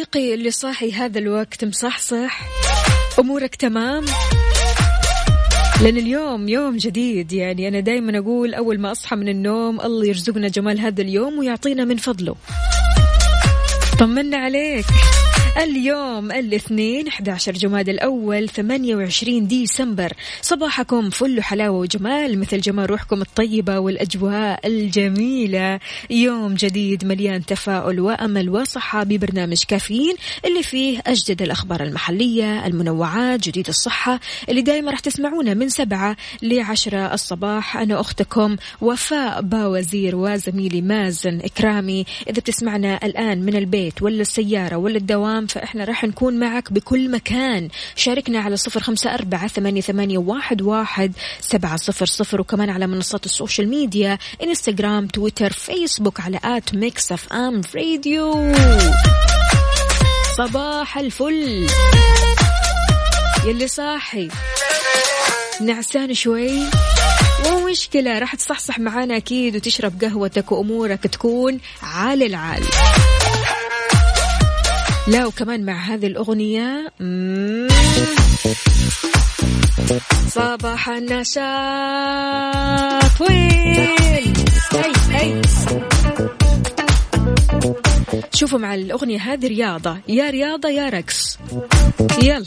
صديقي اللي صاحي هذا الوقت مصحصح. أمورك تمام؟ لأن اليوم يوم جديد يعني أنا دايما أقول أول ما أصحى من النوم الله يرزقنا جمال هذا اليوم ويعطينا من فضله. طمنا عليك. اليوم الاثنين 11 جماد الأول 28 ديسمبر. صباحكم فل حلاوة وجمال مثل جمال روحكم الطيبة والأجواء الجميلة. يوم جديد مليان تفاؤل وأمل وصحة ببرنامج كافيين اللي فيه أجدد الأخبار المحلية المنوعات جديد الصحة اللي دايما راح تسمعونا من سبعة لعشرة الصباح. أنا أختكم وفاء باوزير وزميلي مازن إكرامي. إذا بتسمعنا الآن من البيت ولا السيارة ولا الدوام فإحنا راح نكون معك بكل مكان. شاركنا على صفر خمسة أربعة ثمانية واحد, واحد سبعة صفر صفر وكمان على منصات ال social media إنستغرام تويتر فيسبوك على at Mix FM Radio. صباح الفل. يلي صاحي. نعسان شوي. مو مشكلة راح تصحصح معانا أكيد وتشرب قهوتك وأمورك تكون عال العال. لا وكمان مع هذه الأغنية صباح النشاط. وين هي هي شوفوا مع الأغنية هذه رياضة. يا رياضة يا رقص. يلا.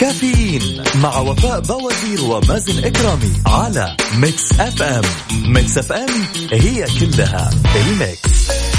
كافيين مع وفاء باوزير ومازن إكرامي على Mix FM. Mix FM هي كلها ال mix.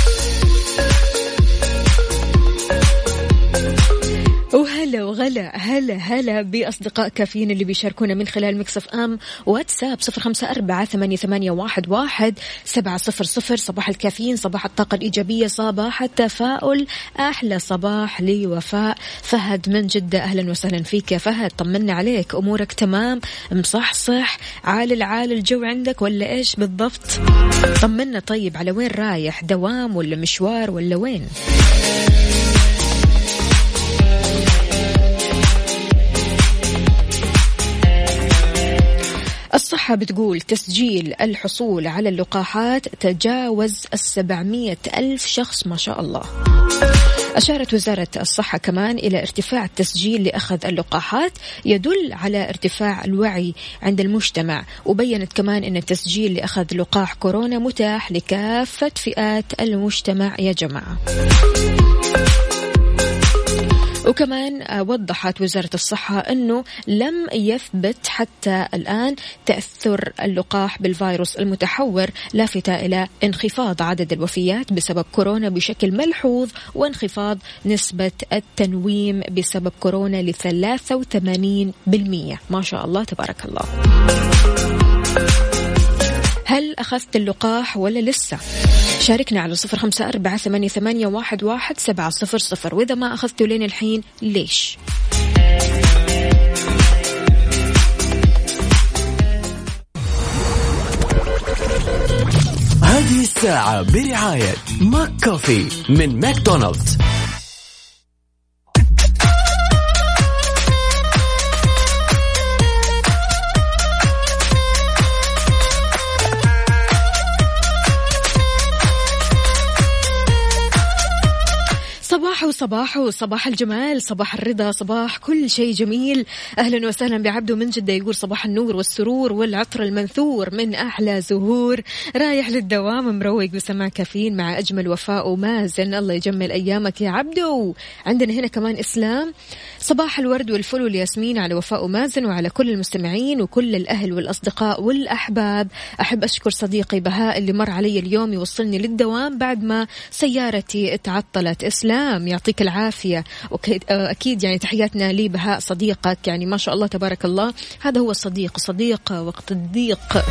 وهلا وغلا هلا هلا بأصدقاء كافيين اللي بيشاركونا من خلال مكسف أم واتساب صفر خمسة أربعة ثمانية, ثمانية واحد, واحد سبعة صفر صفر صباح الكافيين صباح الطاقة الإيجابية صباح التفاؤل أحلى صباح لوفاء فهد من جدة أهلا وسهلا فيك يا فهد طمنا عليك أمورك تمام مصحصح عال العال الجو عندك ولا إيش بالضبط؟ طمنا طيب على وين رايح دوام ولا مشوار ولا وين؟ بتقول تسجيل الحصول على اللقاحات تجاوز السبعمية ألف شخص ما شاء الله. أشارت وزارة الصحة كمان إلى ارتفاع التسجيل لأخذ اللقاحات يدل على ارتفاع الوعي عند المجتمع وبينت كمان أن التسجيل لأخذ لقاح كورونا متاح لكافة فئات المجتمع. يا جماعة. وكمان آه، وضحت وزارة الصحة أنه لم يثبت حتى الآن تأثر اللقاح بالفيروس المتحور لافتة إلى انخفاض عدد الوفيات بسبب كورونا بشكل ملحوظ وانخفاض نسبة التنويم بسبب كورونا ل 83% ما شاء الله تبارك الله. هل أخذت اللقاح ولا لسه؟ شاركنا على صفر خمسة أربعة ثمانية, ثمانية واحد, واحد سبعة صفر صفر وإذا ما أخذته لين الحين ليش؟ هذه الساعة برعاية McCafé من ماكدونالدز صباح وصباح وصباح الجمال صباح الرضا صباح كل شيء جميل. أهلا وسهلا بعبده من جدة يقول صباح النور والسرور والعطر المنثور من أحلى زهور. رايح للدوام مروق بسماع كافيين مع أجمل وفاء ومازن. الله يجمل أيامك يا عبدو. عندنا هنا كمان إسلام. صباح الورد والفل والياسمين على وفاء ومازن وعلى كل المستمعين وكل الأهل والأصدقاء والأحباب. أحب أشكر صديقي بهاء اللي مر علي اليوم يوصلني للدوام بعد ما سيارتي تعطلت إسلام يعطيك العافية. وأكيد يعني تحياتنا لي بهاء صديقك. يعني ما شاء الله تبارك الله. هذا هو الصديق. صديق وقت الضيق.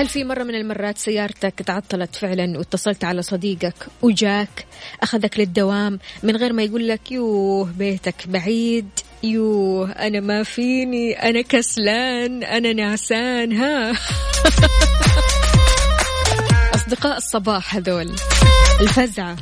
هل في مرة من المرات سيارتك تعطلت فعلا واتصلت على صديقك وجاك أخذك للدوام من غير ما يقول لك يوه بيتك بعيد يوه أنا ما فيني أنا كسلان أنا نعسان ها؟ أصدقاء الصباح هذول. الفزعة.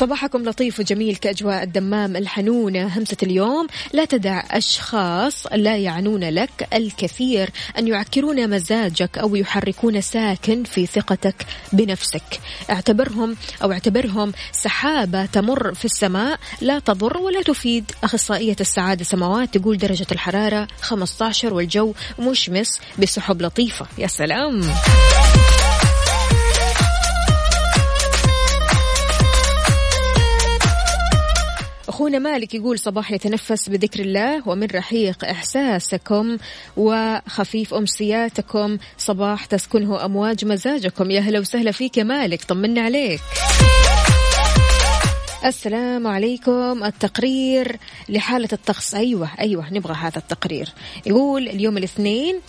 صباحكم لطيف وجميل كأجواء الدمام الحنونة همسة اليوم لا تدع أشخاص لا يعنون لك الكثير أن يعكرون مزاجك أو يحركون ساكن في ثقتك بنفسك. اعتبرهم أو اعتبرهم سحابة تمر في السماء لا تضر ولا تفيد. أخصائية السعادة سماوات تقول درجة الحرارة 15 والجو مشمس بسحب لطيفة. يا سلام. أخونا مالك يقول صباح يتنفس بذكر الله ومن رحيق إحساسكم وخفيف أمسياتكم صباح تسكنه أمواج مزاجكم. يا هلا وسهلا فيك يا مالك طمنا عليك. السلام عليكم. التقرير لحالة الطقس. أيوة أيوة نبغى هذا التقرير. يقول اليوم الاثنين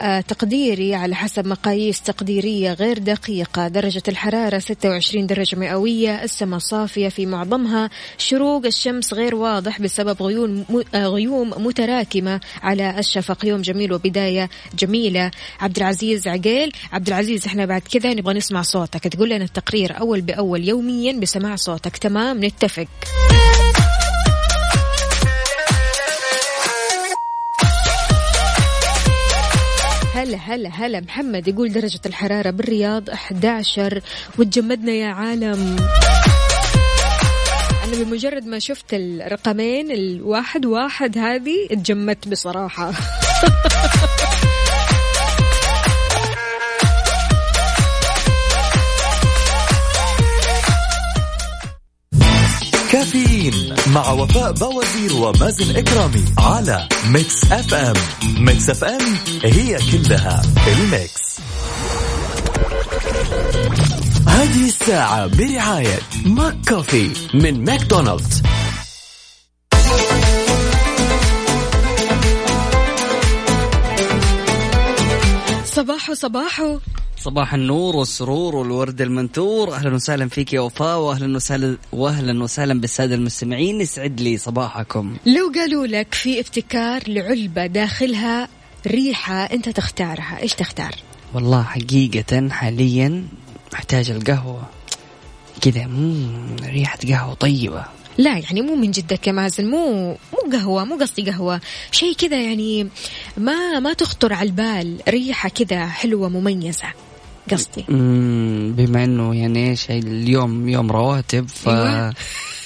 آه تقديري على حسب مقاييس تقديرية غير دقيقة. درجة الحرارة 26 درجة مئوية. السماء صافية في معظمها. شروق الشمس غير واضح بسبب غيوم آه غيوم متراكمة على الشفق. يوم جميل وبداية جميلة. عبد العزيز عقيل. عبد العزيز إحنا بعد كذا نبغى نسمع صوتك. تقول لنا التقرير أول بأول يوميا بسماع صوتك. تمام؟ نتفق هلا هلا هلا. محمد يقول درجة الحرارة بالرياض 11 وتجمدنا يا عالم. أنا بمجرد ما شفت الرقمين الواحد واحد هذه اتجمدت بصراحة. كافيين مع وفاء باوزير ومازن إكرامي على Mix FM Mix FM هي كلها ال mix. هذه الساعة برعاية McCafé من ماكدونالدز. صباحو صباحو. صباح النور والسرور والورد المنثور. أهلا وسهلا فيك يا وفاء واهلا وسهلا واهلا وسهلا بالسادة المستمعين. يسعد لي صباحكم. لو قالوا لك في ابتكار لعلبة داخلها ريحة أنت تختارها. إيش تختار؟ والله حقيقة حاليا محتاج القهوة. كذا مم ريحة قهوة طيبة. لا يعني مو من جدك يا مازن مو مو قهوة مو قصدي قهوة. شيء كذا يعني ما ما تخطر على البال. ريحة كذا حلوة مميزة. قصدي. بما إنه يعني إيش اليوم يوم رواتب ف أيوة.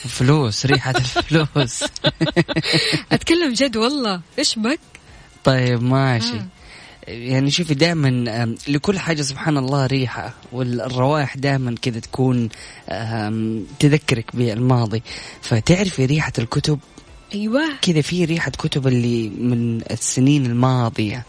فلوس ريحة الفلوس. أتكلم جد والله. إيش بك؟ طيب ماشي. آه. يعني شوفي دائما لكل حاجة سبحان الله ريحة والروائح دائما كذا تكون تذكرك بالماضي. فتعرفي ريحة الكتب؟ أيوة. كذا في ريحة كتب اللي من السنين الماضية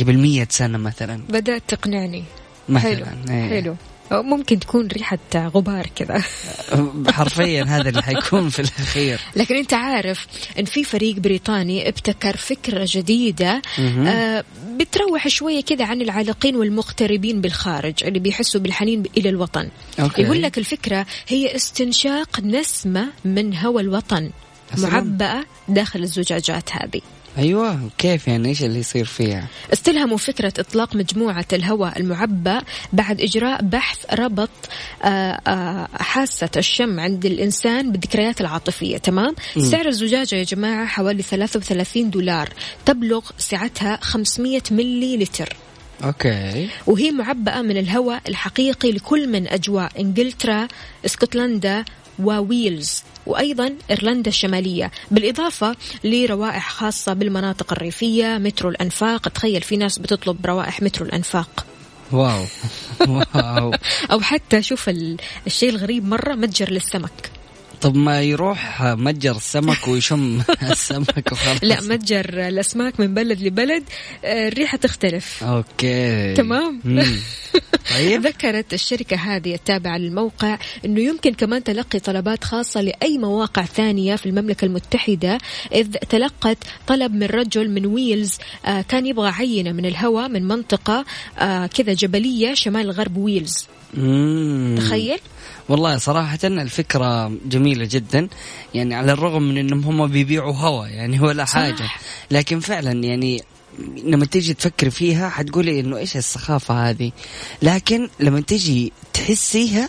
قبل مية سنة مثلا. بدأت تقنعني. مثلا حلو إيه. حلو ممكن تكون ريحة غبار كذا حرفيا هذا اللي حيكون في الأخير لكن أنت عارف إن في فريق بريطاني ابتكر فكرة جديدة مهم. آه بتروح شوية كذا عن العالقين والمغتربين بالخارج اللي بيحسوا بالحنين إلى الوطن أوكي. يقول لك الفكرة هي استنشاق نسمة من هوى الوطن. معبأة داخل الزجاجات هذه أيوة كيف يعني؟ إيش اللي يصير فيها؟ استلهموا فكرة إطلاق مجموعة الهواء المعبأ بعد إجراء بحث ربط آه، آه، حاسة الشم عند الإنسان بالذكريات العاطفية. تمام؟ سعر الزجاجة يا جماعة حوالي 33 دولار. تبلغ سعتها 500 ملي لتر. okay. وهي معبأة من الهواء الحقيقي لكل من أجواء إنجلترا اسكتلندا وويلز وأيضا إيرلندا الشمالية بالإضافة لروائح خاصة بالمناطق الريفية مترو الأنفاق. تخيل في ناس بتطلب روائح مترو الأنفاق. wow. wow. أو حتى شوف ال- الشيء الغريب مرة متجر للسمك. طب ما يروح متجر السمك ويشم السمك وخلاص. لا متجر الأسماك من بلد لبلد آه، الريحة تختلف. okay. تمام. طيب. ذكرت الشركة هذه التابعة للموقع أنه يمكن كمان تلقي طلبات خاصة لأي مواقع ثانية في المملكة المتحدة إذ تلقت طلب من رجل من ويلز آه، كان يبغى عينة من الهواء من منطقة آه، كذا جبلية شمال غرب ويلز. مم. تخيل والله صراحة الفكرة جميلة جدا يعني على الرغم من إنهم هم بيبيعوا هوا يعني ولا صح. حاجة لكن فعلا يعني لما تيجي تفكر فيها حتقولي إنه إيش السخافة هذه لكن لما تيجي تحسيها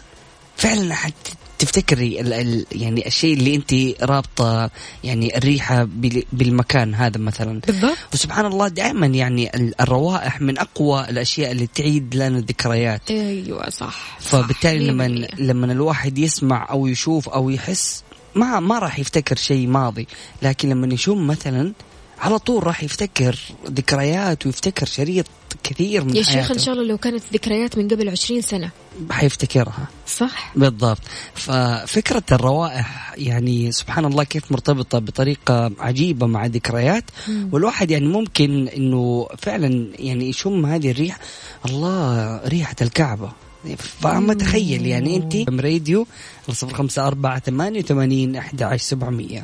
فعلا حت تفتكري ال ال يعني الشيء اللي انت رابطة يعني الريحة بال- بالمكان هذا مثلا؟ بالضبط. وسبحان الله دائما يعني ال- الروائح من أقوى الأشياء اللي تعيد لنا الذكريات. أيوه صح. فبالتالي صح، لما. لما الواحد يسمع أو يشوف أو يحس ما ما راح يفتكر شيء ماضي. لكن لما يشم مثلا على طول راح يفتكر ذكريات ويفتكر شريط كثير من يا شيخ إن شاء الله لو كانت ذكريات من قبل عشرين سنة. حيفتكرها. صح. بالضبط. ففكرة الروائح يعني سبحان الله كيف مرتبطة بطريقة عجيبة مع ذكريات. والواحد يعني ممكن إنه فعلا يعني يشم هذه الريح. الله ريحة الكعبة. فما تخيل يعني أنت راديو 0548 88 700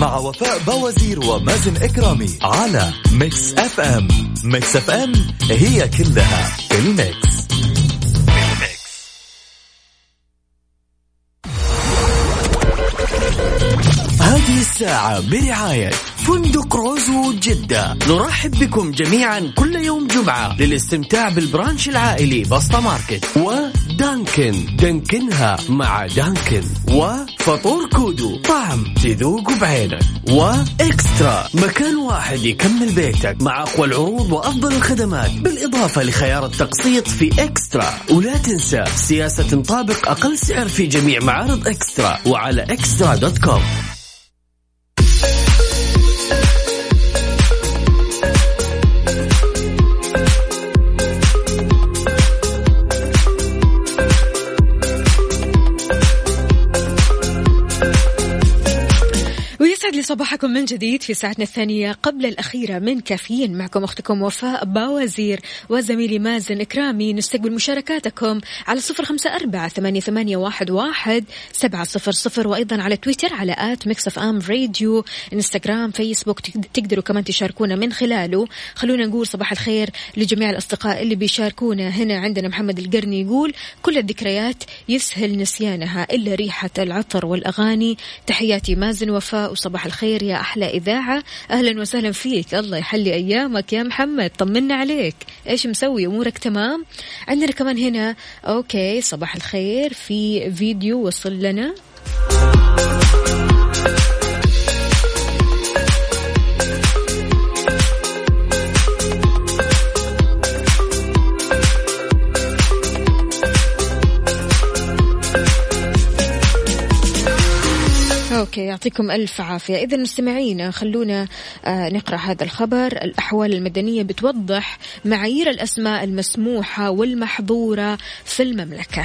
مع وفاء باوزير ومازن إكرامي على Mix FM. Mix FM هي كلها في ال mix. هذه الساعة برعاية فندق Rosewood جدة. نرحب بكم جميعا كل يوم جمعة للاستمتاع بال brunch العائلي بسطة ماركت ودانكن دانكنها مع دانكن. وفطور كودو. طعم تذوق بعينك. وإكسترا مكان واحد يكمل بيتك مع أقوى العروض وأفضل الخدمات. بالإضافة لخيار التقسيط في إكسترا. ولا تنسى سياسة تطابق أقل سعر في جميع معارض إكسترا وعلى eXtra dot com. ويسعد لي صباحكم من جديد في ساعتنا الثانية قبل الأخيرة من كافيين. معكم أختكم وفاء باوزير وزميلي مازن إكرامي. نستقبل مشاركاتكم على صفر خمسة أربعة ثمانية, واحد, سبعة صفر صفر وأيضا على تويتر على at Mix FM Radio. إنستغرام فيسبوك تقد- تقدروا كمان تشاركونا من خلاله. خلونا نقول صباح الخير لجميع الأصدقاء اللي بيشاركونا. هنا عندنا محمد القرني يقول كل الذكريات يسهل نسيانها إلا ريحة العطر والأغاني. تحياتي مازن وفاء وصباح الخير يا أحلى إذاعة. أهلا وسهلا فيك. الله يحلي أيامك يا محمد. طمنا عليك. إيش مسوي؟ أمورك تمام؟ عندنا كمان هنا أوكي صباح الخير. في فيديو وصل لنا. أوكي يعطيكم ألف عافية. إذا مستمعينا خلونا آه، نقرأ هذا الخبر. الأحوال المدنية بتوضح معايير الأسماء المسموحة والمحظورة في المملكة.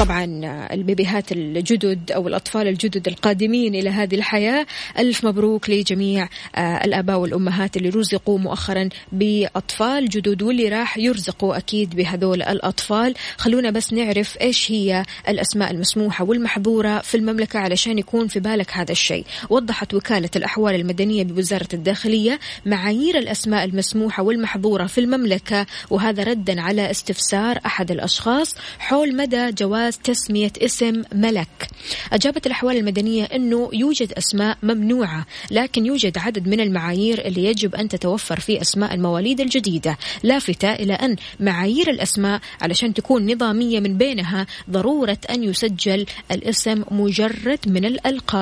طبعا آه، البيبيهات الجدد أو الأطفال الجدد القادمين إلى هذه الحياة. ألف مبروك لجميع آه، الآباء والأمهات اللي رزقوا مؤخرا بأطفال جدد واللي راح يرزقوا أكيد بهذول الأطفال. خلونا بس نعرف إيش هي الأسماء المسموحة والمحظورة في المملكة علشان يكون في بالك هذا الشيء. وضحت وكالة الأحوال المدنية بوزارة الداخلية معايير الأسماء المسموحة والمحظورة في المملكة وهذا ردا على استفسار أحد الأشخاص حول مدى جواز تسمية اسم ملك. أجابت الأحوال المدنية أنه يوجد أسماء ممنوعة لكن يوجد عدد من المعايير اللي يجب أن تتوفر في أسماء المواليد الجديدة. لافتة إلى أن معايير الأسماء علشان تكون نظامية من بينها ضرورة أن يسجل الاسم مجرد من الألقاب.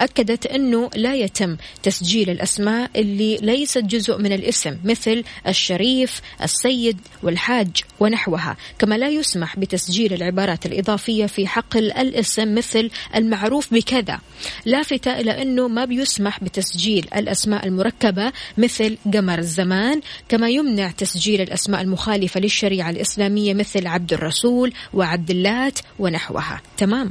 أكدت أنه لا يتم تسجيل الأسماء اللي ليست جزء من الاسم مثل الشريف السيد والحاج ونحوها. كما لا يسمح بتسجيل العبارات الإضافية في حقل الاسم مثل المعروف بكذا. لافتة إلى أنه ما بيسمح بتسجيل الأسماء المركبة مثل قمر الزمان كما يمنع تسجيل الأسماء المخالفة للشريعة الإسلامية مثل عبد الرسول وعبد اللات ونحوها. تمام.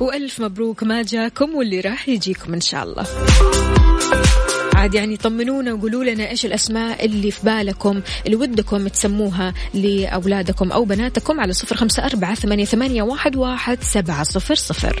وألف مبروك ما جاكم واللي راح يجيكم إن شاء الله. عاد يعني طمنونا وقولوا لنا إيش الأسماء اللي في بالكم اللي ودكم تسموها لأولادكم أو بناتكم على صفر خمسة أربعة ثمانية, ثمانية واحد, واحد سبعة صفر صفر.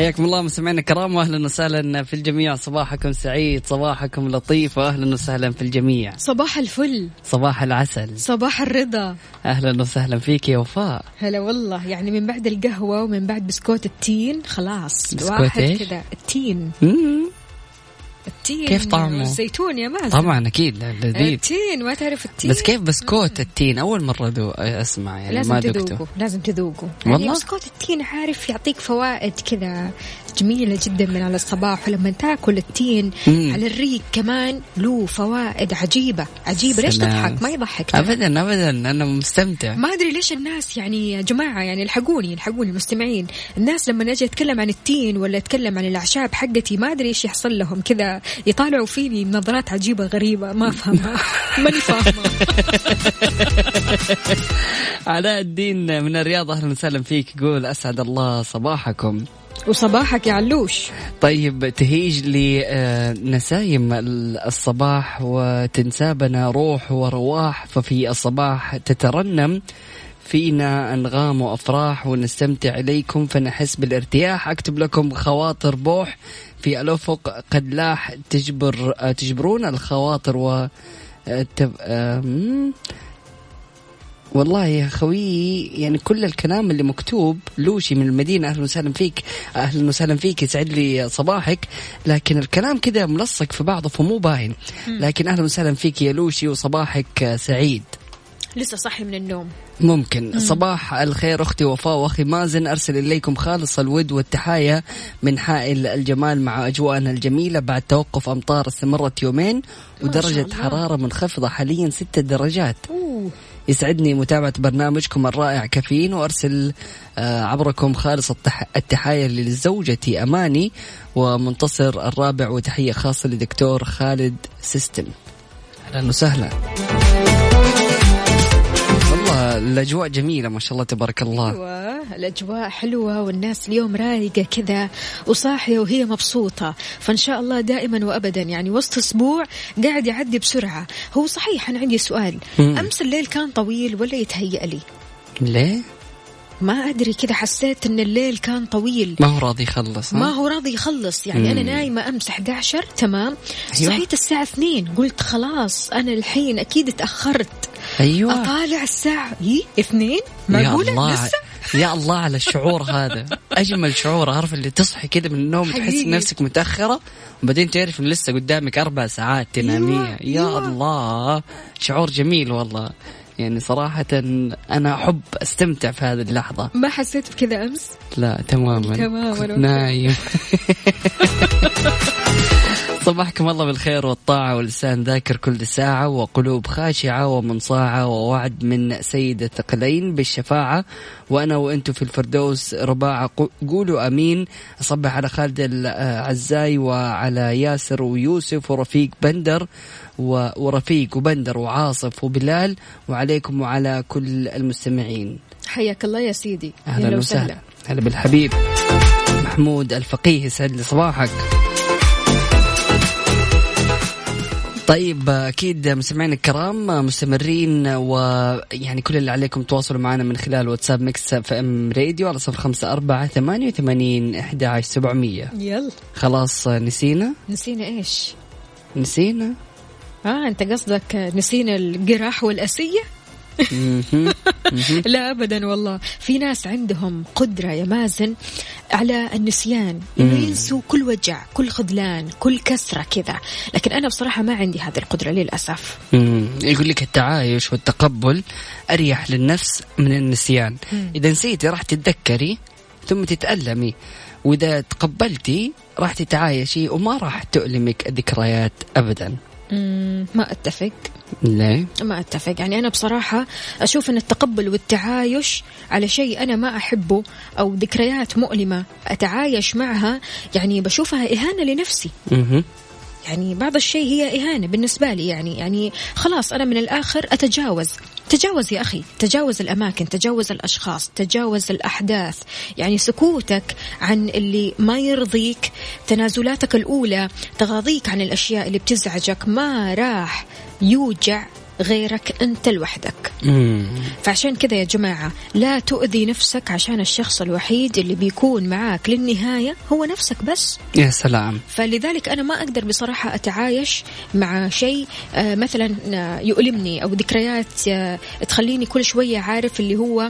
حياكم الله مستمعينا الكرام واهلا وسهلا في الجميع. صباحكم سعيد صباحكم لطيف واهلا وسهلا في الجميع. صباح الفل. صباح العسل. صباح الرضا. أهلا وسهلا فيك يا وفاء. هلا والله. يعني من بعد القهوة ومن بعد بسكوت التين خلاص. بسكوت إيش؟ كذا التين. التين كيف طعمه؟ الزيتون يا مازن. طبعا أكيد لذيذ. التين ما تعرف التين؟ بس كيف بسكوت التين؟ أول مرة دو أسمع يعني لازم ما تذوقوا دقته. لازم تذوقوا والله؟ يعني بسكوت التين عارف يعطيك فوائد كذا جميلة جدا من على الصباح ولما تاكل التين مم. على الريق كمان له فوائد عجيبة. عجيبة. ليش. تضحك؟ ما يضحك. ابدا ابدا أنا مستمتع. ما أدري ليش الناس يعني يا جماعة يعني الحقوني الحقوني المستمعين. الناس لما أجي أتكلم عن التين ولا أتكلم عن الأعشاب حقتي ما أدري إيش يحصل لهم. كذا يطالعوا فيني بنظرات عجيبة غريبة ما أفهمها. ماني فاهمة. علاء الدين من الرياض أهلا وسهلا فيك. يقول أسعد الله صباحكم. وصباحك يا علوش. طيب تهيج لي نسايم الصباح وتنسابنا روح ورواح ففي الصباح تترنم. فينا أنغام وأفراح ونستمتع إليكم فنحس بالارتياح. أكتب لكم خواطر بوح. في الأفق قد لاح تجبر تجبرون الخواطر و تب-. والله يا خوي يعني كل الكلام اللي مكتوب لوشي من المدينة أهلا وسهلا فيك أهلا وسهلا فيك يسعد لي صباحك لكن الكلام كذا ملصق في بعضه فمو باين لكن أهلا وسهلا فيك يا لوشي وصباحك سعيد لسه صاحي من النوم. ممكن. صباح الخير أختي وفاء وأخي مازن. أرسل إليكم خالص الود والتحايا من حائل الجمال مع أجواءنا الجميلة بعد توقف أمطار استمرت يومين ودرجة. حرارة منخفضة حاليا ستة درجات. أوه. يسعدني متابعة برنامجكم الرائع كافيين وأرسل آه، عبركم خالص التح- التحايا لزوجتي أماني ومنتصر الرابع وتحية خاصة لدكتور خالد سيستم. أهلا وسهلا. والله الأجواء جميلة ما شاء الله تبارك الله. أيوه الأجواء حلوة والناس اليوم رايقة كذا وصاحية وهي مبسوطة. فإن شاء الله دائما وابدا يعني وسط أسبوع قاعد يعدي بسرعة. هو صحيح أنا عندي سؤال. مم. أمس الليل كان طويل ولا يتهيأ لي؟ ليه؟ ما أدري كذا حسيت إن الليل كان طويل. ما هو راضي يخلص؟ ما هو راضي يخلص. يعني أنا مم. نايمة امس 11 تمام؟ أيوة. صحيت الساعة 2 قلت خلاص أنا الحين أكيد تأخرت. أيوة. أطالع الساعة إيه؟ اثنين؟ الله. لسه؟ يا الله على الشعور هذا. أجمل شعور عارف اللي تصحي كذا من النوم تحس. نفسك متأخرة وبعدين تعرف انه لسه قدامك أربع ساعات تنامية. أيوة، يا. الله. شعور جميل والله. يعني صراحة أنا أحب أستمتع في هذه اللحظة. ما حسيت بكذا أمس؟ لا تماما. تماماً،. نايم. صباحكم الله بالخير والطاعة ولسان ذاكر كل ساعة وقلوب خاشعة ومنصاعة ووعد من سيد الثقلين بالشفاعة. وأنا وأنتم في الفردوس رباعة. قو- قولوا أمين. أصبح على خالد العزاي وعلى ياسر ويوسف ورفيق بندر. ورفيق وبندر وعاصف وبلال وعليكم وعلى كل المستمعين. حياك الله يا سيدي. أهلا وسهلا. هلا بالحبيب محمود الفقيه يسعد لي صباحك. طيب أكيد مستمعينا الكرام مستمرين ويعني كل اللي عليكم تواصلوا معنا من خلال واتساب Mix FM Radio على صفر خمسة أربعة ثمانية وثمانين أحد عشر سبعمية. يلا. خلاص نسينا؟ نسينا إيش؟ نسينا؟ آه أنت قصدك نسينا القراح والأسية؟ لا ابدا والله. في ناس عندهم قدرة يا مازن على النسيان. إنه. ينسوا كل وجع كل خذلان كل كسرة كذا. لكن أنا بصراحة ما عندي هذه القدرة للأسف. يقول لك التعايش والتقبل أريح للنفس من النسيان. إذا نسيتي راح تتذكري ثم تتألمي. وإذا تقبلتي راح تتعايشي وما راح تؤلمك الذكريات أبدا. مم، ما أتفق ليه؟ ما أتفق يعني أنا بصراحة أشوف إن التقبل والتعايش على شيء أنا ما أحبه أو ذكريات مؤلمة أتعايش معها يعني بشوفها إهانة لنفسي مهم. يعني بعض الشيء هي إهانة بالنسبة لي يعني يعني خلاص أنا من الآخر أتجاوز تجاوز يا أخي تجاوز الأماكن تجاوز الأشخاص تجاوز الأحداث. يعني سكوتك عن اللي ما يرضيك تنازلاتك الأولى تغاضيك عن الأشياء اللي بتزعجك ما راح يوجع غيرك أنت لوحدك. فعشان كذا يا جماعة لا تؤذي نفسك عشان الشخص الوحيد اللي بيكون معاك للنهاية هو نفسك بس. يا سلام. فلذلك أنا ما أقدر بصراحة أتعايش مع شيء آه، مثلا آه، يؤلمني أو ذكريات آه، تخليني كل شوية عارف اللي هو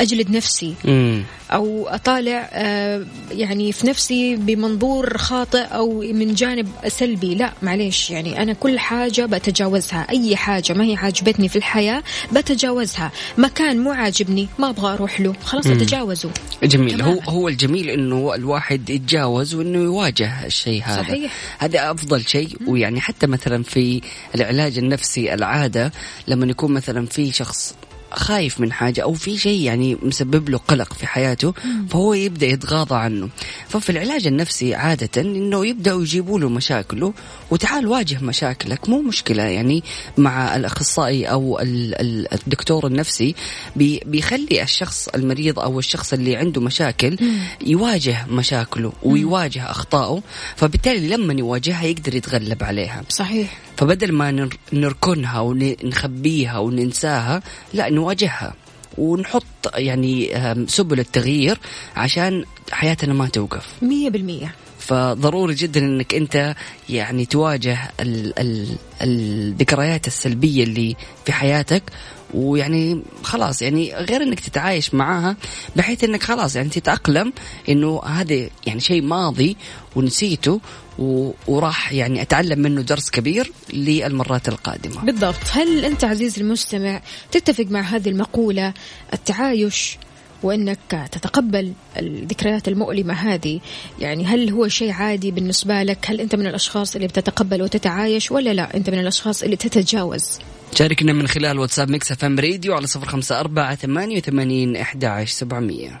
أجلد نفسي. مم. أو أطالع آه، يعني في نفسي بمنظور خاطئ أو من جانب سلبي. لا معليش يعني أنا كل حاجة بتجاوزها. أي حاجة ما هي عاجبتني في الحياة بتجاوزها. مكان مو عاجبني ما أبغى أروح له. خلاص مم. أتجاوزه. جميل. هو تماماً. هو الجميل إنه الواحد يتجاوز وإنه يواجه الشيء هذا. صحيح. هذا أفضل شيء. ويعني حتى مثلا في العلاج النفسي العادة لما يكون مثلا في شخص خايف من حاجة أو في شيء يعني مسبب له قلق في حياته فهو يبدأ يتغاضى عنه. ففي العلاج النفسي عادة إنه يبدأوا يجيبوا له مشاكله وتعال واجه مشاكلك مو مشكلة يعني مع الأخصائي أو ال- ال- الدكتور النفسي بي- بيخلي الشخص المريض أو الشخص اللي عنده مشاكل يواجه مشاكله ويواجه أخطائه فبالتالي لما يواجهها يقدر يتغلب عليها. صحيح. فبدل ما نر- نركنها ونخبيها وننساها لا نواجهها ونحط يعني سبل التغيير عشان حياتنا ما توقف. مية بالمية. فضروري جدا إنك أنت يعني تواجه ال ال الذكريات السلبية اللي في حياتك ويعني خلاص يعني غير إنك تتعايش معاها بحيث إنك خلاص يعني تتأقلم إنه هذا يعني شيء ماضي ونسيته و- وراح يعني أتعلم منه درس كبير للمرات القادمة. بالضبط هل أنت عزيزي المستمع تتفق مع هذه المقولة التعايش وأنك تتقبل الذكريات المؤلمة هذه. يعني هل هو شيء عادي بالنسبة لك؟ هل أنت من الأشخاص اللي بتتقبل وتتعايش ولا لا؟ أنت من الأشخاص اللي تتجاوز. شاركنا من خلال واتساب Mix FM Radio على صفر خمسة أربعة ثمانية وثمانين أحد عشر سبعمية.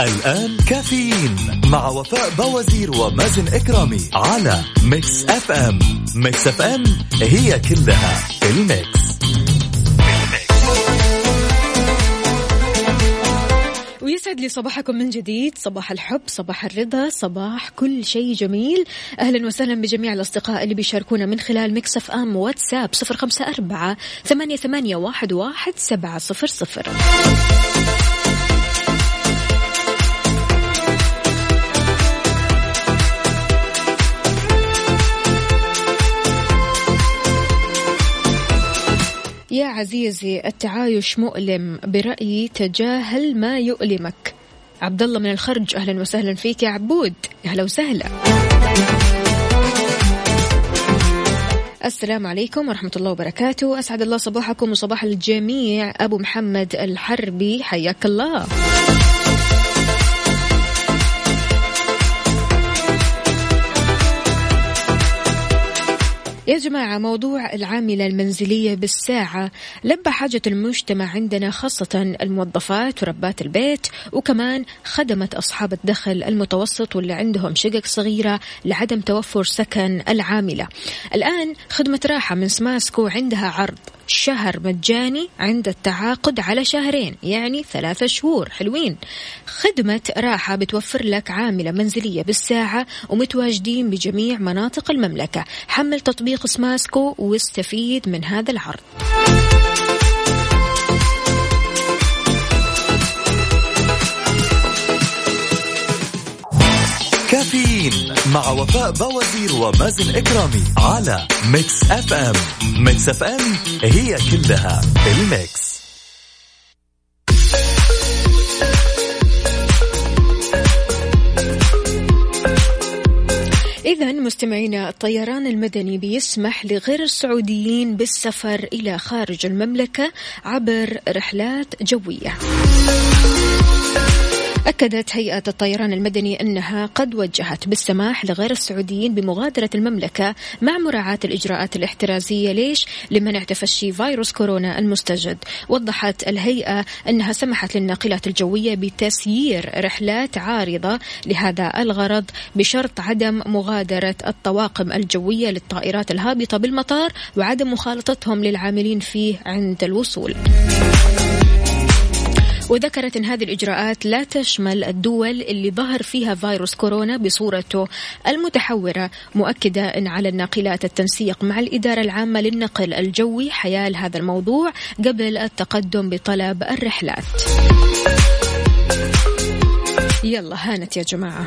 الآن كافيين مع وفاء بوازير ومازن إكرامي على Mix FM. Mix FM هي كلها ال Mix. ويسعد لي صباحكم من جديد. صباح الحب صباح الرضا صباح كل شيء جميل. أهلا وسهلا بجميع الأصدقاء اللي بيشاركونا من خلال Mix FM واتساب صفر خمسة أربعة ثمانية, ثمانية واحد, واحد سبعة صفر صفر. عزيزي التعايش مؤلم برأيي تجاهل ما يؤلمك. عبد الله من الخرج أهلا وسهلا فيك يا عبود. أهلا وسهلا. السلام عليكم ورحمة الله وبركاته. أسعد الله صباحكم وصباح الجميع. أبو محمد الحربي حياك الله. يا جماعة موضوع العاملة المنزلية بالساعة لبى حاجة المجتمع عندنا خاصة الموظفات وربات البيت وكمان خدمة أصحاب الدخل المتوسط واللي عندهم شقق صغيرة لعدم توفر سكن العاملة. الآن خدمة راحة من سماسكو عندها عرض. شهر مجاني عند التعاقد على شهرين يعني ثلاثة شهور. حلوين. خدمة راحة بتوفر لك عاملة منزلية بالساعة ومتواجدين بجميع مناطق المملكة. حمل تطبيق سماسكو واستفيد من هذا العرض. مع وفاء بوازير ومازن إكرامي على Mix FM Mix FM هي كلها ال Mix إذا مستمعينا الطيران المدني بيسمح لغير السعوديين بالسفر إلى خارج المملكة عبر رحلات جوية. أكدت هيئة الطيران المدني أنها قد وجهت بالسماح لغير السعوديين بمغادرة المملكة مع مراعاة الإجراءات الاحترازية ليش؟ لمنع تفشي فيروس كورونا المستجد وضحت الهيئة أنها سمحت للناقلات الجوية بتسيير رحلات عارضة لهذا الغرض بشرط عدم مغادرة الطواقم الجوية للطائرات الهابطة بالمطار وعدم مخالطتهم للعاملين فيه عند الوصول. وذكرت أن هذه الإجراءات لا تشمل الدول اللي ظهر فيها فيروس كورونا بصورته المتحورة مؤكدة أن على الناقلات التنسيق مع الإدارة العامة للنقل الجوي حيال هذا الموضوع قبل التقدم بطلب الرحلات. يلا هانت يا جماعة.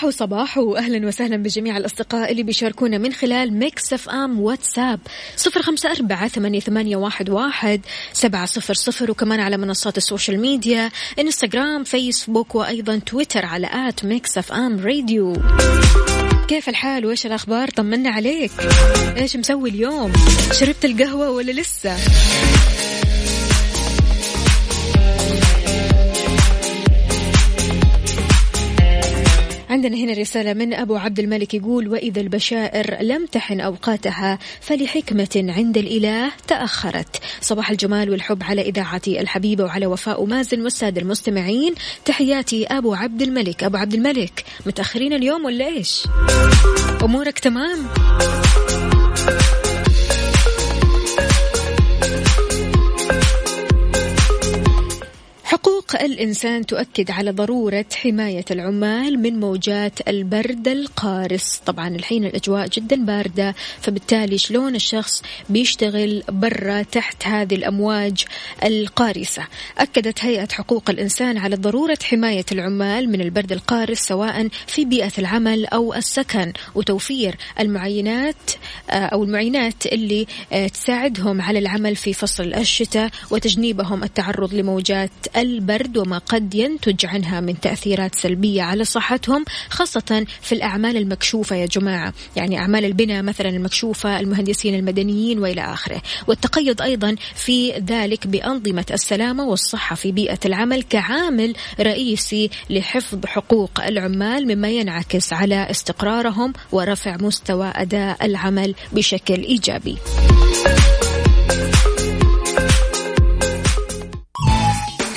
صباح وصباح واهلا وسهلا بجميع الأصدقاء اللي بيشاركونا من خلال Mix FM واتساب. صفر خمسة أربعة ثمانية, ثمانية واحد, واحد سبعة صفر صفر وكمان على منصات ال social media إنستغرام فيسبوك وأيضا تويتر على at Mix FM Radio. كيف الحال؟ وإيش الأخبار؟ طمنا عليك. إيش مسوي اليوم؟ شربت القهوة ولا لسه؟ عندنا هنا رسالة من أبو عبد الملك يقول وإذا البشائر لم تحن أوقاتها فلحكمة عند الإله تأخرت. صباح الجمال والحب على إذاعتي الحبيبة وعلى وفاء مازن والسادة المستمعين تحياتي أبو عبد الملك. أبو عبد الملك متأخرين اليوم ولا إيش؟ أمورك تمام؟ حقوق الإنسان تؤكد على ضرورة حماية العمال من موجات البرد القارس طبعا الحين الأجواء جدا باردة فبالتالي شلون الشخص بيشتغل برا تحت هذه الأمواج القارسة أكدت هيئة حقوق الإنسان على ضرورة حماية العمال من البرد القارس سواء في بيئة العمل أو السكن. وتوفير المعينات آه، أو المعينات اللي تساعدهم على العمل في فصل الشتاء وتجنيبهم التعرض لموجات البرد الفرد وما قد ينتج عنها من تأثيرات سلبية على صحتهم خاصة في الأعمال المكشوفة يا جماعة يعني أعمال البناء مثلا المكشوفة المهندسين المدنيين وإلى آخره والتقيد أيضا في ذلك بأنظمة السلامة والصحة في بيئة العمل كعامل رئيسي لحفظ حقوق العمال مما ينعكس على استقرارهم ورفع مستوى أداء العمل بشكل إيجابي.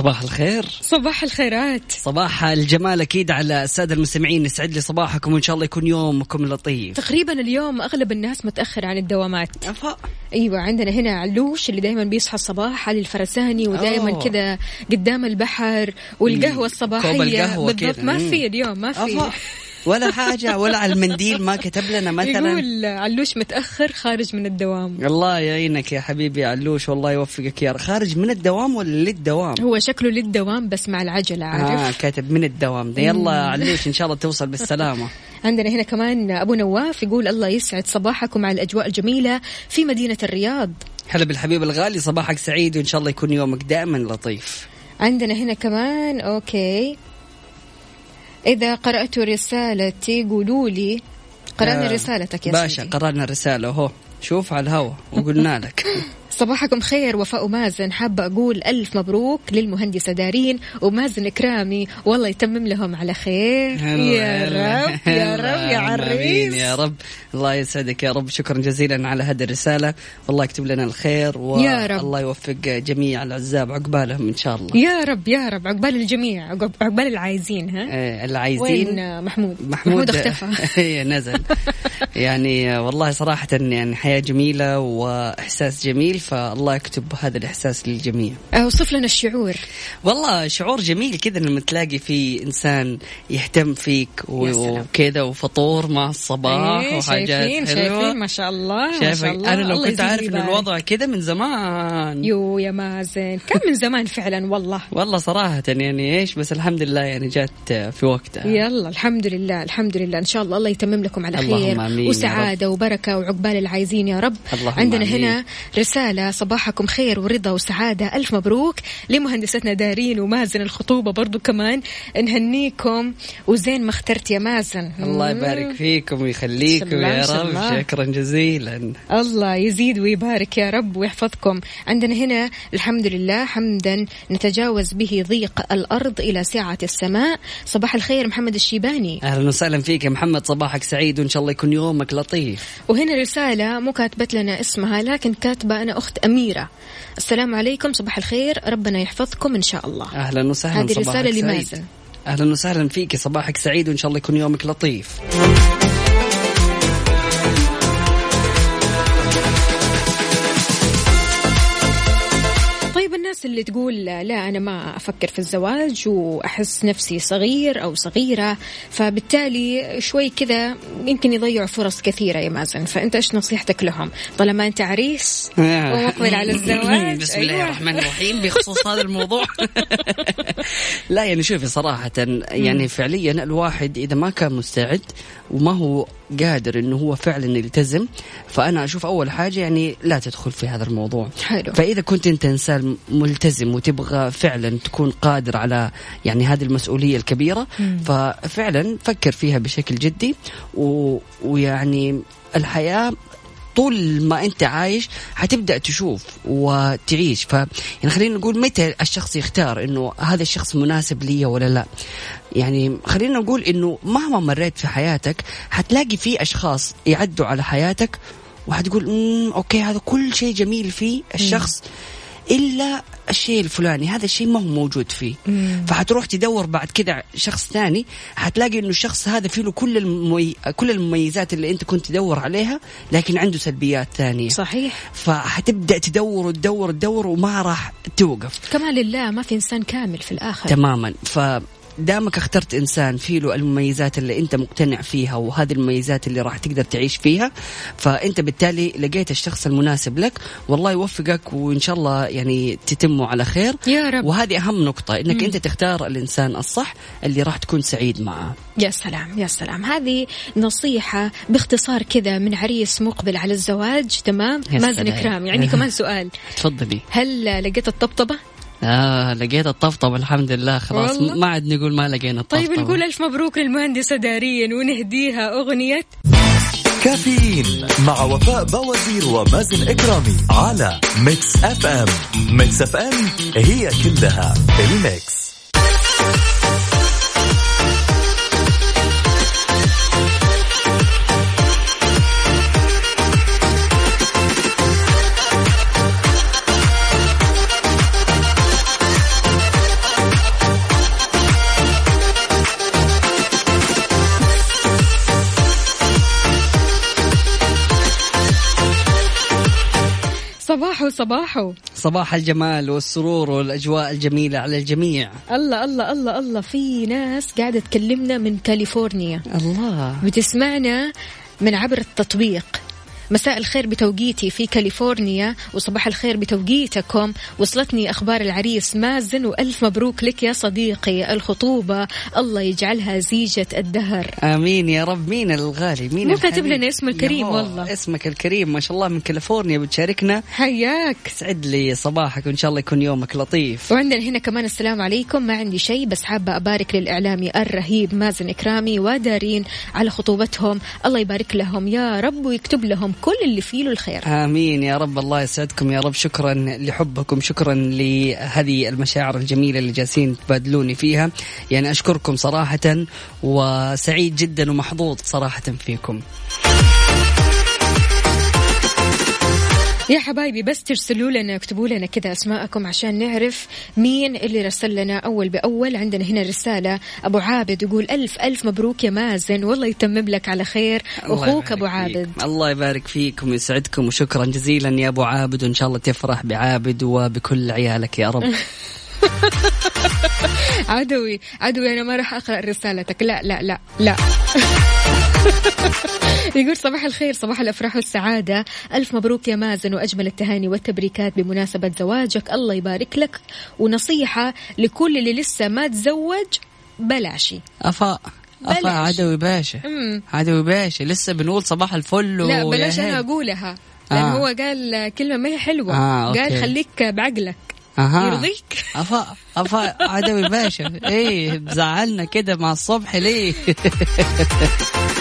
صباح الخير صباح الخيرات صباح الجمال أكيد على السادة المستمعين يسعد لي صباحكم وإن شاء الله يكون يومكم لطيف تقريبا اليوم أغلب الناس متأخر عن الدوامات أفا. أيوه عندنا هنا علوش اللي دائما بيصحى الصباح علي الفرساني ودائما. كذا قدام البحر والقهوة الصباحية بالضبط. ما. في اليوم ما في. ولا حاجة ولا على المنديل ما كتب لنا مثلا. يقول علوش متأخر خارج من الدوام. الله يعينك يا حبيبي علوش والله يوفقك يا. خارج من الدوام ولا للدوام؟ هو شكله للدوام بس مع العجلة عارف؟ آه كاتب من الدوام. ده يلا علوش إن شاء الله توصل بالسلامة. عندنا هنا كمان أبو نواف يقول الله يسعد صباحكم على الأجواء الجميلة في مدينة الرياض. هلا بالحبيب الغالي صباحك سعيد وإن شاء الله يكون يومك دائما لطيف. عندنا هنا كمان أوكي. إذا قرأت رسالتي قولوا لي. قرأنا آه، رسالتك يا باشا سيدي. قرأنا الرسالة اهو شوف على الهوا وقلنا لك. صباحكم خير وفاء ومازن حابة أقول ألف مبروك للمهندسة دارين ومازن كرامي والله يتمم لهم على خير. يا رب يا رب يا عريس. يا رب. الله يسعدك يا رب. شكرا جزيلا على هذه الرسالة. والله يكتب لنا الخير يا رب. والله يوفق جميع العزاب عقبالهم إن شاء الله. يا رب يا رب. عقبال الجميع. عقب- عقبال العايزين ها؟ آه، اللي عايزين وين محمود. محمود اختفى. إيه، نزل. يعني والله صراحة يعني حياة جميلة وإحساس جميل. فالله يكتب هذا الإحساس للجميع. اوصف لنا الشعور. والله شعور جميل كذا لما تلاقي في إنسان يهتم فيك. وكذا وفطور مع الصباح إيه، وحاجات شايفين حلوة. شايفين ما شاء الله ما شاء الله. أنا لو كنت عارف إن ويبارك. الوضع كذا من زمان. يو يا مازن كم من زمان فعلا والله. والله صراحة يعني إيش بس الحمد لله يعني جات في وقتها. يلا الحمد لله الحمد لله. إن شاء الله الله يتمم لكم على خير. وسعادة وبركة وعقبال العايزين يا رب. عندنا. هنا صباحكم خير ورضا وسعادة. ألف مبروك لمهندستنا دارين ومازن الخطوبة برضو كمان. نهنيكم. وزين ما اخترت يا مازن. الله. يبارك فيكم ويخليكم يا رب. شكرا جزيلا. الله يزيد ويبارك يا رب ويحفظكم. عندنا هنا الحمد لله حمدا نتجاوز به ضيق الأرض إلى سعة السماء. صباح الخير محمد الشيباني. أهلا وسهلا فيك يا محمد. صباحك سعيد وإن شاء الله يكون يومك لطيف. وهنا رسالة مو كاتبت لنا اسمها لكن كاتبة أنا أخت أميرة. السلام عليكم صباح الخير. ربنا يحفظكم إن شاء الله. أهلا وسهلا هذه صباحك رسالة سعيد. لمازن أهلا وسهلا فيك صباحك سعيد وإن شاء الله يكون يومك لطيف. الناس اللي تقول لا أنا ما أفكر في الزواج وأحس نفسي صغير أو صغيرة. فبالتالي شوي كذا يمكن يضيعوا فرص كثيرة يا مازن. فأنت إيش نصيحتك لهم؟ طالما أنت عريس ومقبل على الزواج. بسم الله أيوة. الرحمن الرحيم. بخصوص هذا الموضوع. لا يعني شوفي صراحة يعني فعليا الواحد إذا ما كان مستعد وما هو قادر إنه هو فعلا يلتزم. فأنا أشوف أول حاجة يعني لا تدخل في هذا الموضوع. حلو. فإذا كنت أنت إنسان ملتزم وتبغى فعلا تكون قادر على يعني هذه المسؤولية الكبيرة ففعلا فكر فيها بشكل جدي. و... ويعني الحياة طول ما أنت عايش حتبدأ تشوف وتعيش. ف يعني خلينا نقول متى الشخص يختار إنه هذا الشخص مناسب لي ولا لا. يعني خلينا نقول إنه مهما مريت في حياتك حتلاقي في أشخاص يعدوا على حياتك وحتقول أوكي هذا كل شيء جميل فيه الشخص. إلا الشيء الفلاني هذا الشيء ما هو موجود فيه. فحتروح تدور بعد كذا شخص ثاني حتلاقي إنه الشخص هذا فيه له كل الممي... كل المميزات اللي أنت كنت تدور عليها لكن عنده سلبيات ثانية. صحيح. فحتبدا تدور وتدور وتدور وما راح توقف. كمان لله ما في إنسان كامل في الآخر. تماما. ف دامك اخترت إنسان في له المميزات اللي أنت مقتنع فيها وهذه المميزات اللي راح تقدر تعيش فيها فأنت بالتالي لقيت الشخص المناسب لك. والله يوفقك وإن شاء الله يعني تتموا على خير. يا رب. وهذه أهم نقطة إنك أنت تختار الإنسان الصح اللي راح تكون سعيد معه. يا سلام يا سلام. هذه نصيحة باختصار كذا من عريس مقبل على الزواج تمام؟ مازن. كرام يعني كمان سؤال. تفضلي. هل لقيت الطبطبة؟ آه لقيت الطفطف الحمد لله خلاص. والله؟ ما عاد نقول ما لقينا الطفطف طيب نقول ألف مبروك للمهندسة دارين ونهديها أغنية. كافيين مع وفاء بوازير ومازن إكرامي على Mix FM Mix FM هي كلها ال Mix. صباحو صباحو. صباح الجمال والسرور والأجواء الجميلة على الجميع. الله الله الله الله. في ناس قاعدة تكلمنا من كاليفورنيا. الله. بتسمعنا من عبر التطبيق. مساء الخير بتوقيتي في كاليفورنيا وصباح الخير بتوقيتكم. وصلتني أخبار العريس مازن وألف مبروك لك يا صديقي. الخطوبة الله يجعلها زيجة الدهر. آمين يا رب. مين الغالي؟ مين مو؟ كاتب لنا اسم الكريم والله. اسمك الكريم ما شاء الله من كاليفورنيا بتشاركنا. حياك. سعد لي صباحك وإن شاء الله يكون يومك لطيف. وعندنا هنا كمان السلام عليكم. ما عندي شيء بس حابة أبارك للإعلامي الرهيب مازن إكرامي ودارين على خطوبتهم. الله يبارك لهم يا رب ويكتب لهم كل اللي فيه له الخير. آمين. يا رب الله يسعدكم. يا رب شكرا لحبكم. شكرا لهذه المشاعر الجميلة اللي جالسين تبادلوني فيها. يعني أشكركم صراحة وسعيد جدا ومحظوظ صراحة فيكم. يا حبايبي بس ترسلوا لنا اكتبوا لنا كذا أسماءكم عشان نعرف مين اللي رسل لنا أول بأول. عندنا هنا رسالة أبو عابد يقول ألف ألف مبروك يا مازن. والله يتمم لك على خير. أخوك أبو فيك. عابد. الله يبارك فيكم ويسعدكم وشكرا جزيلا يا أبو عابد. وإن شاء الله تفرح بعابد وبكل عيالك يا رب. عدوي عدوي أنا ما راح أقرأ رسالتك. لا لا لا لا. يقول صباح الخير صباح الأفراح والسعادة. ألف مبروك يا مازن وأجمل التهاني والتبريكات بمناسبة زواجك. الله يبارك لك. ونصيحة لكل اللي لسه ما تزوج بلاشي أفاء. أفاء بلاش. عدوي باشا. مم. عدوي باشا. لسه بنقول صباح الفل لا ويا بلاش أنا. أقولها. لأن آه. هو قال كلمة ما هي حلوة. آه، okay. قال خليك بعقلك. أها. يرضيك. افا افا عدوي باشا. إيه بزعلنا كده مع الصبح ليه؟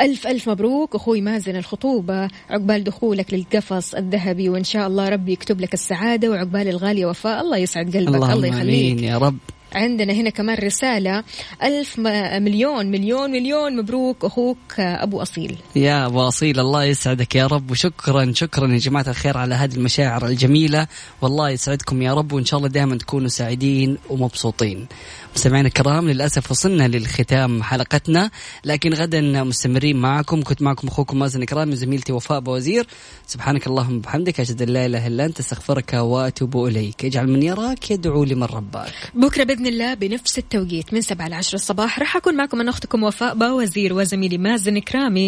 ألف ألف مبروك. أخوي مازن الخطوبة. عقبال دخولك للقفص الذهبي وإن شاء الله ربي يكتب لك السعادة. وعقبال الغالية وفاء الله يسعد قلبك الله اللهم يخليك يا رب. عندنا هنا كمان رسالة. ألف مليون مليون مليون مبروك. أخوك أبو أصيل. يا أبو أصيل الله يسعدك يا رب. وشكرا شكرا يا جماعة الخير على هذه المشاعر الجميلة. والله يسعدكم يا رب وإن شاء الله دائما تكونوا سعيدين ومبسوطين. مستمعينا الكرام للأسف وصلنا للختام حلقتنا لكن غدا مستمرين معكم. كنت معكم أخوكم مازن كرامي وزميلتي وفاء بوزير سبحانك اللهم وبحمدك أشهد أن لا إله إلا أنت أستغفرك وأتوب إليك. اجعل من يراك يدعو لمن رباك. بكرة بإذن الله بنفس التوقيت من 7 ل 10 الصباح. راح أكون معكم أنا أختكم وفاء باوزير وزميلي مازن كرامي